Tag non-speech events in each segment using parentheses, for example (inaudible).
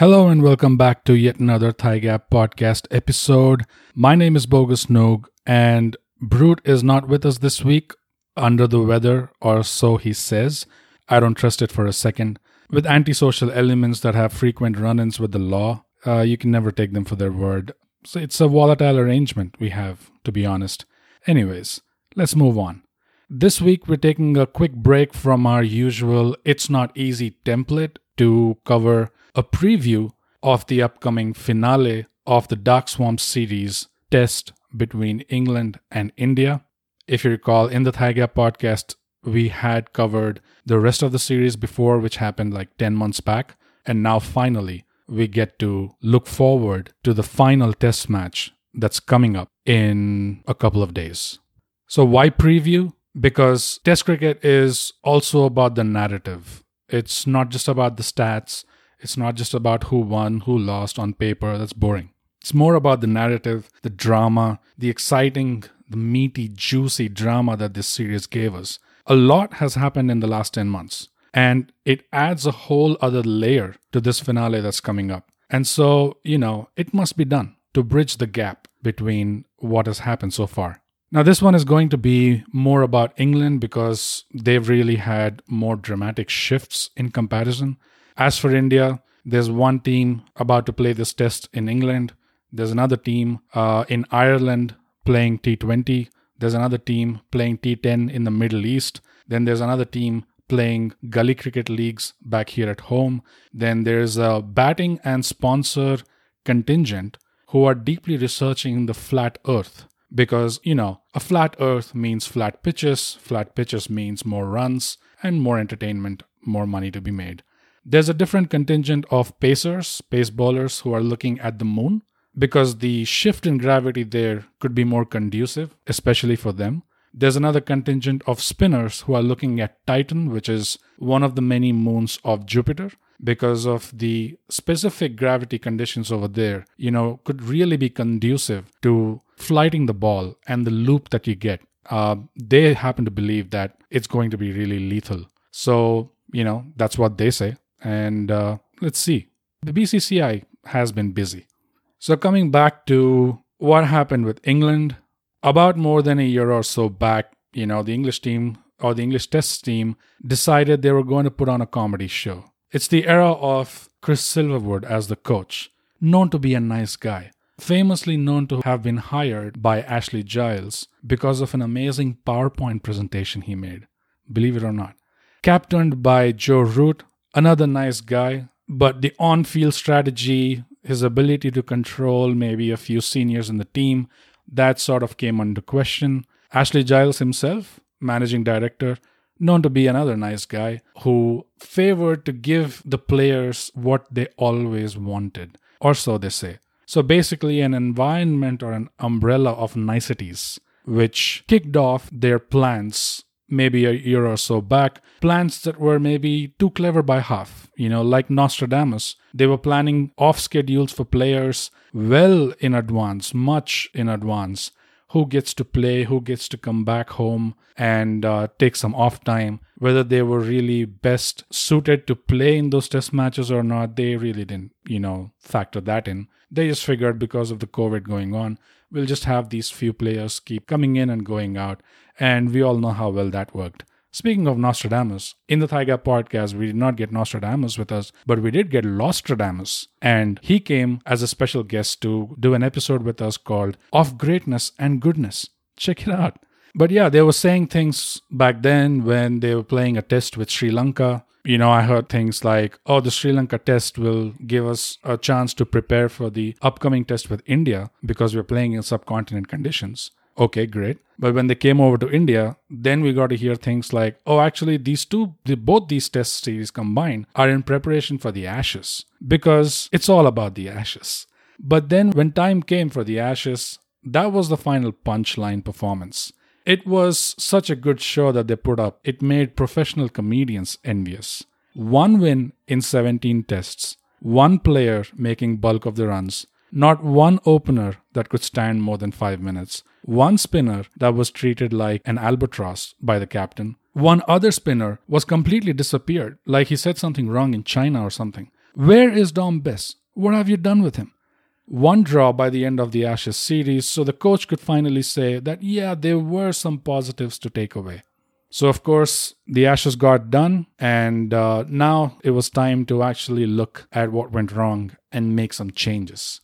Hello and welcome back to yet another Thigh Gap podcast episode. My name is Bogus Noog and Brute is not with us this week, under the weather, or so he says. I don't trust it for a second. With antisocial elements that have frequent run ins with the law, uh, you can never take them for their word. So it's a volatile arrangement we have, to be honest. Anyways, let's move on. This week, we're taking a quick break from our usual It's Not Easy template to cover a preview of the upcoming finale of the Dark Swamp series test between England and India. If you recall, in the Thigh Gap podcast, we had covered the rest of the series before, which happened like 10 months back. And now, finally, we get to look forward to the final test match that's coming up in a couple of days. So, why preview? Because Test cricket is also about the narrative. It's not just about the stats, it's not just about who won, who lost on paper. That's boring. It's more about the narrative, the drama, the exciting, the meaty, juicy drama that this series gave us. A lot has happened in the last 10 months, and it adds a whole other layer to this finale that's coming up. And so, you know, it must be done to bridge the gap between what has happened so far. Now, this one is going to be more about England because they've really had more dramatic shifts in comparison. As for India, there's one team about to play this test in England. There's another team uh, in Ireland playing T20. There's another team playing T10 in the Middle East. Then there's another team playing gully cricket leagues back here at home. Then there's a batting and sponsor contingent who are deeply researching the flat earth because, you know, a flat earth means flat pitches, flat pitches means more runs and more entertainment, more money to be made. There's a different contingent of pacers, pace bowlers who are looking at the moon because the shift in gravity there could be more conducive, especially for them. There's another contingent of spinners who are looking at Titan, which is one of the many moons of Jupiter, because of the specific gravity conditions over there, you know, could really be conducive to flighting the ball and the loop that you get. Uh, they happen to believe that it's going to be really lethal. So, you know, that's what they say. And uh, let's see. The BCCI has been busy. So, coming back to what happened with England, about more than a year or so back, you know, the English team or the English test team decided they were going to put on a comedy show. It's the era of Chris Silverwood as the coach, known to be a nice guy, famously known to have been hired by Ashley Giles because of an amazing PowerPoint presentation he made, believe it or not. Captained by Joe Root, another nice guy, but the on field strategy, his ability to control maybe a few seniors in the team, that sort of came under question. Ashley Giles himself, managing director, known to be another nice guy who favored to give the players what they always wanted, or so they say. So basically, an environment or an umbrella of niceties, which kicked off their plans maybe a year or so back, plans that were maybe too clever by half. You know, like Nostradamus, they were planning off schedules for players well in advance, much in advance. Who gets to play, who gets to come back home and uh, take some off time, whether they were really best suited to play in those test matches or not, they really didn't, you know, factor that in. They just figured because of the COVID going on, we'll just have these few players keep coming in and going out and we all know how well that worked. Speaking of Nostradamus, in the Thigh Gap podcast, we did not get Nostradamus with us, but we did get Lostradamus. And he came as a special guest to do an episode with us called Of Greatness and Goodness. Check it out. But yeah, they were saying things back then when they were playing a test with Sri Lanka. You know, I heard things like, oh, the Sri Lanka test will give us a chance to prepare for the upcoming test with India because we're playing in subcontinent conditions. Okay, great. But when they came over to India, then we got to hear things like, oh, actually, these two, the, both these test series combined are in preparation for the Ashes because it's all about the Ashes. But then when time came for the Ashes, that was the final punchline performance. It was such a good show that they put up, it made professional comedians envious. One win in 17 tests, one player making bulk of the runs, not one opener that could stand more than five minutes. One spinner that was treated like an albatross by the captain. One other spinner was completely disappeared, like he said something wrong in China or something. Where is Dom Bess? What have you done with him? One draw by the end of the Ashes series, so the coach could finally say that, yeah, there were some positives to take away. So, of course, the Ashes got done, and uh, now it was time to actually look at what went wrong and make some changes.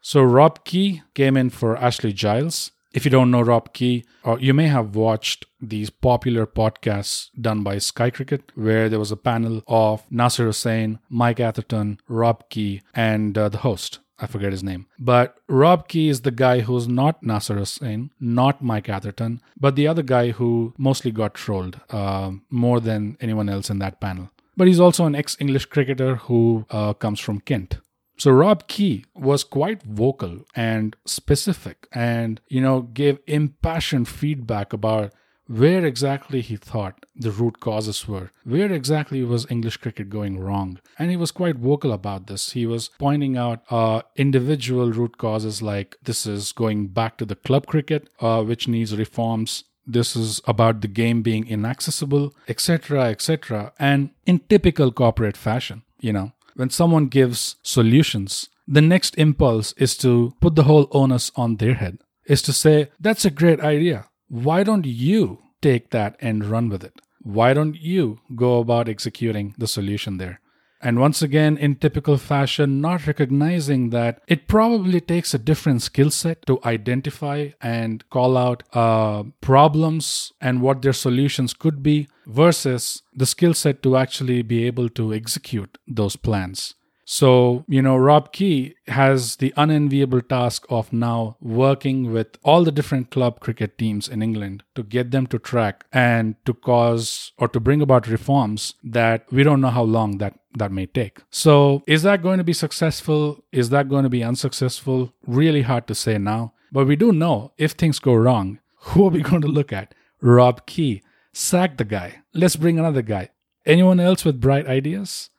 So, Rob Key came in for Ashley Giles. If you don't know Rob Key, you may have watched these popular podcasts done by Sky Cricket, where there was a panel of Nasser Hussain, Mike Atherton, Rob Key, and uh, the host. I forget his name. But Rob Key is the guy who's not Nasser Hussain, not Mike Atherton, but the other guy who mostly got trolled uh, more than anyone else in that panel. But he's also an ex English cricketer who uh, comes from Kent. So Rob Key was quite vocal and specific and, you know, gave impassioned feedback about where exactly he thought the root causes were, where exactly was English cricket going wrong. And he was quite vocal about this. He was pointing out uh, individual root causes like this is going back to the club cricket, uh, which needs reforms. This is about the game being inaccessible, etc., etc. And in typical corporate fashion, you know, when someone gives solutions, the next impulse is to put the whole onus on their head, is to say, that's a great idea why don't you take that and run with it? Why don't you go about executing the solution there? And once again, in typical fashion, not recognizing that it probably takes a different skill set to identify and call out uh, problems and what their solutions could be versus the skill set to actually be able to execute those plans. So, you know, Rob Key has the unenviable task of now working with all the different club cricket teams in England to get them to track and to cause or to bring about reforms that we don't know how long that that may take. So, is that going to be successful? Is that going to be unsuccessful? Really hard to say now. But we do know if things go wrong, (laughs) who are we going to look at? Rob Key. Sack the guy. Let's bring another guy. Anyone else with bright ideas?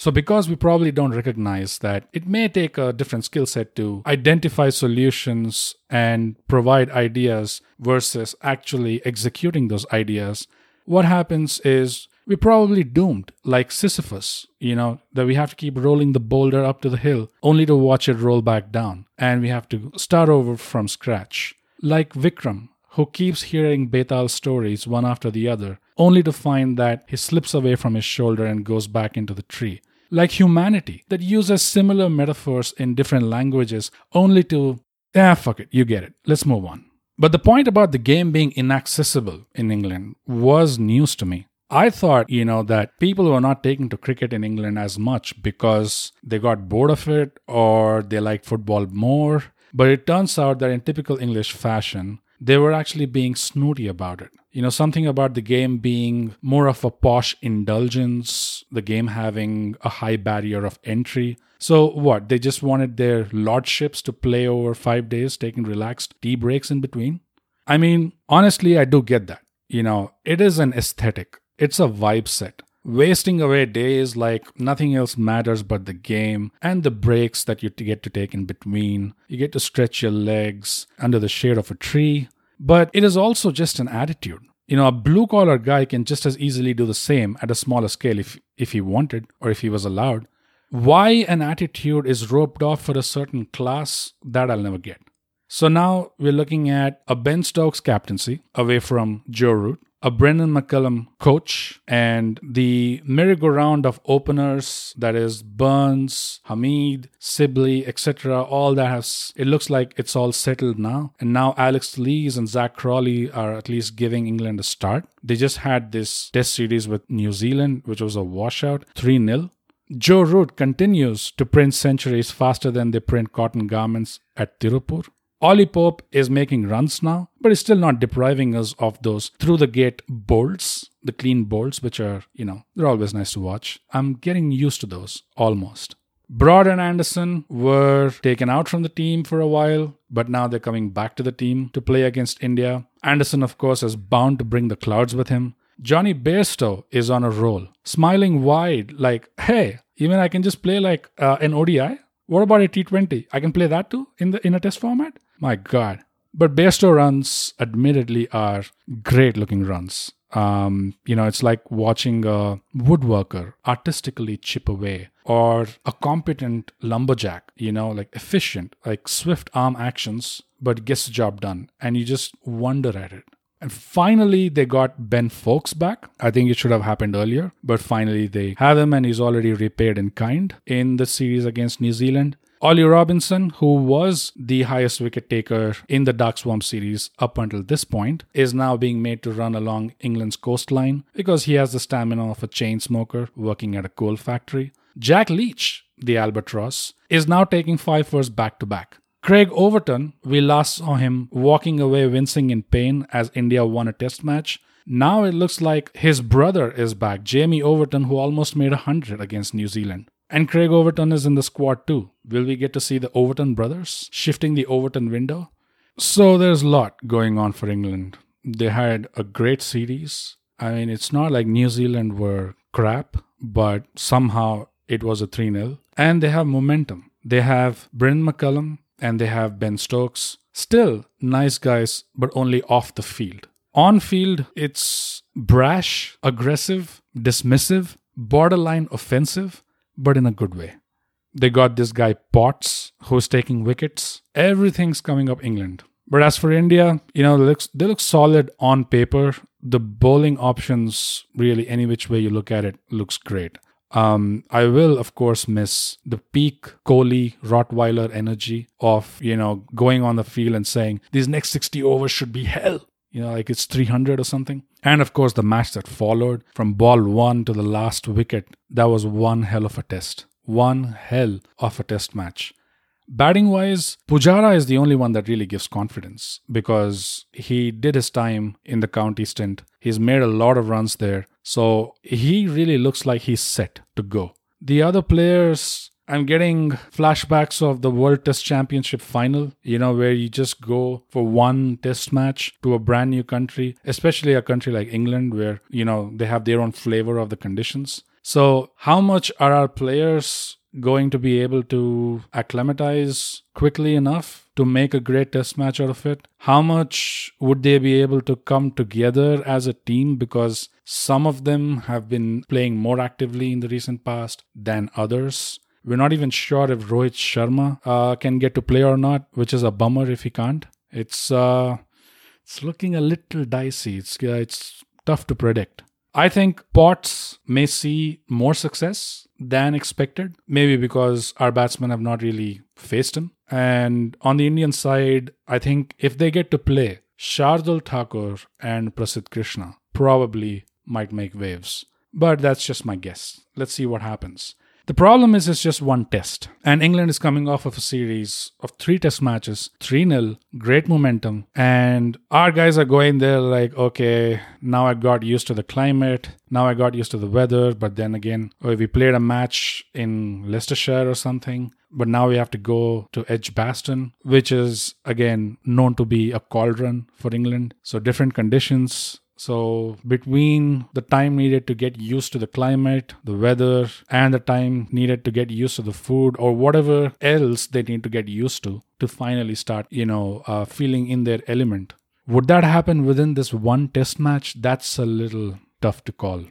So, because we probably don't recognize that it may take a different skill set to identify solutions and provide ideas versus actually executing those ideas, what happens is we're probably doomed, like Sisyphus, you know, that we have to keep rolling the boulder up to the hill only to watch it roll back down. And we have to start over from scratch. Like Vikram, who keeps hearing Betal stories one after the other, only to find that he slips away from his shoulder and goes back into the tree like humanity that uses similar metaphors in different languages only to, ah, fuck it, you get it, let's move on. But the point about the game being inaccessible in England was news to me. I thought, you know, that people were not taking to cricket in England as much because they got bored of it or they liked football more. But it turns out that in typical English fashion, they were actually being snooty about it. You know, something about the game being more of a posh indulgence, the game having a high barrier of entry. So, what? They just wanted their lordships to play over five days, taking relaxed tea breaks in between? I mean, honestly, I do get that. You know, it is an aesthetic, it's a vibe set wasting away days like nothing else matters but the game and the breaks that you get to take in between. You get to stretch your legs under the shade of a tree. But it is also just an attitude. You know, a blue collar guy can just as easily do the same at a smaller scale if, if he wanted or if he was allowed. Why an attitude is roped off for a certain class, that I'll never get. So now we're looking at a Ben Stokes captaincy away from Joe Root, a Brendon McCullum coach and the merry-go-round of openers that is Burns, Hameed, Sibley, etc. All that has it looks like it's all settled now. And now Alex Lees and Zak Crawley are at least giving England a start. They just had this test series with New Zealand, which was a washout, 3 0. Joe Root continues to print centuries faster than they print cotton garments at Tirupur. Ollie Pope is making runs now, but is still not depriving us of those through the gate bolts, the clean bolts, which are, you know, they're always nice to watch. I'm getting used to those almost. Broad and Anderson were taken out from the team for a while, but now they're coming back to the team to play against India. Anderson, of course, is bound to bring the clouds with him. Jonny Bairstow is on a roll, smiling wide, like, hey, even I can just play like uh, an ODI. What about a T20? I can play that too in the in a test format. My God. But Bairstow runs, admittedly, are great looking runs. Um, you know, it's like watching a woodworker artistically chip away or a competent lumberjack, you know, like efficient, like swift arm actions, but gets the job done. And you just wonder at it. And finally, they got Ben Foakes back. I think it should have happened earlier, but finally they have him and he's already repaid in kind in the series against New Zealand. Ollie Robinson, who was the highest wicket taker in the Dark Swamp series up until this point, is now being made to run along England's coastline because he has the stamina of a chain smoker working at a coal factory. Jack Leach, the albatross, is now taking five-fors back to back. Craig Overton, we last saw him walking away wincing in pain as India won a test match. Now it looks like his brother is back, Jamie Overton, who almost made 100 against New Zealand. And Craig Overton is in the squad too. Will we get to see the Overton brothers shifting the Overton window? So there's a lot going on for England. They had a great series. I mean, it's not like New Zealand were crap, but somehow it was a 3 0. And they have momentum. They have Brendon McCullum and they have Ben Stokes. Still nice guys, but only off the field. On field, it's brash, aggressive, dismissive, borderline offensive but in a good way. They got this guy Potts, who's taking wickets. Everything's coming up England. But as for India, you know, they look, they look solid on paper. The bowling options, really, any which way you look at it, looks great. Um, I will, of course, miss the peak Kohli Rottweiler energy of, you know, going on the field and saying, these next 60 overs should be hell. You know, like it's 300 or something. And of course, the match that followed from ball one to the last wicket, that was one hell of a test. One hell of a test match. Batting wise, Pujara is the only one that really gives confidence because he did his time in the county stint. He's made a lot of runs there. So he really looks like he's set to go. The other players, I'm getting flashbacks of the World Test Championship final, you know, where you just go for one test match to a brand new country, especially a country like England, where, you know, they have their own flavor of the conditions. So, how much are our players going to be able to acclimatize quickly enough to make a great test match out of it? How much would they be able to come together as a team because some of them have been playing more actively in the recent past than others? We're not even sure if Rohit Sharma uh, can get to play or not, which is a bummer if he can't. It's uh, it's looking a little dicey. It's uh, it's tough to predict. I think Potts may see more success than expected, maybe because our batsmen have not really faced him. And on the Indian side, I think if they get to play, Shardul Thakur and Prasidh Krishna probably might make waves. But that's just my guess. Let's see what happens. The problem is it's just one test, and England is coming off of a series of three test matches, 3 0, great momentum, and our guys are going there like, okay, now I got used to the climate, now I got used to the weather, but then again, oh, we played a match in Leicestershire or something, but now we have to go to Edgbaston, which is again known to be a cauldron for England. So different conditions, so, between the time needed to get used to the climate, the weather, and the time needed to get used to the food or whatever else they need to get used to to finally start, you know, uh, feeling in their element. Would that happen within this one test match? That's a little tough to call.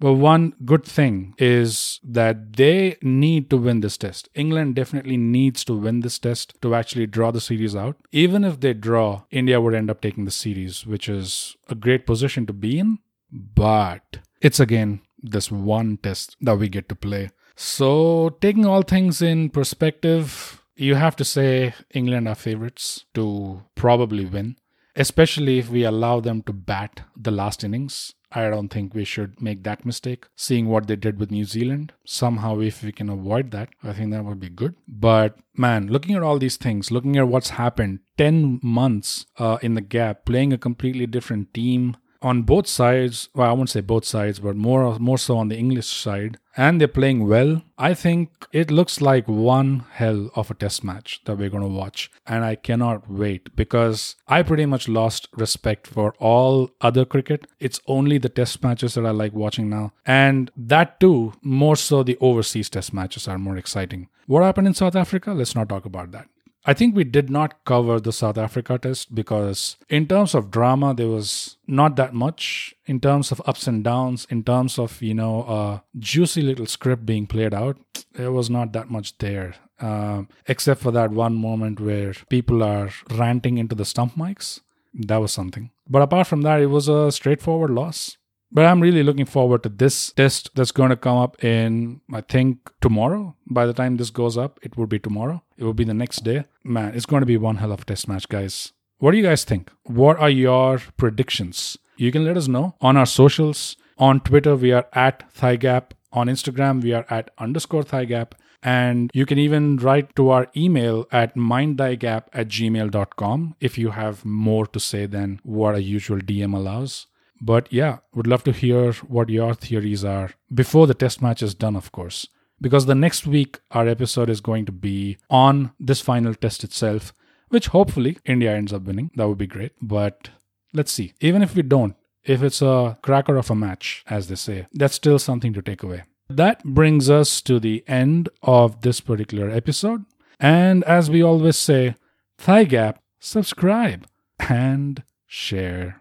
But one good thing is that they need to win this test. England definitely needs to win this test to actually draw the series out. Even if they draw, India would end up taking the series, which is a great position to be in. But it's again this one test that we get to play. So, taking all things in perspective, you have to say England are favorites to probably win, especially if we allow them to bat the last innings I don't think we should make that mistake. Seeing what they did with New Zealand, somehow, if we can avoid that, I think that would be good. But man, looking at all these things, looking at what's happened, 10 months uh, in the gap, playing a completely different team, on both sides, well, I won't say both sides, but more more so on the English side, and they're playing well. I think it looks like one hell of a test match that we're going to watch, and I cannot wait because I pretty much lost respect for all other cricket. It's only the test matches that I like watching now, and that too, more so the overseas test matches are more exciting. What happened in South Africa? Let's not talk about that. I think we did not cover the South Africa test because, in terms of drama, there was not that much. In terms of ups and downs, in terms of, you know, a juicy little script being played out, there was not that much there. Uh, except for that one moment where people are ranting into the stump mics. That was something. But apart from that, it was a straightforward loss. But I'm really looking forward to this test that's going to come up in, I think, tomorrow. By the time this goes up, it will be tomorrow. It will be the next day. Man, it's going to be one hell of a test match, guys. What do you guys think? What are your predictions? You can let us know on our socials. On Twitter, we are at ThighGap. On Instagram, we are at underscore ThighGap. And you can even write to our email at mindthigap at gmail.com if you have more to say than what a usual DM allows. But yeah, would love to hear what your theories are before the test match is done, of course. Because the next week, our episode is going to be on this final test itself, which hopefully India ends up winning. That would be great. But let's see. Even if we don't, if it's a cracker of a match, as they say, that's still something to take away. That brings us to the end of this particular episode. And as we always say, thigh gap, subscribe, and share.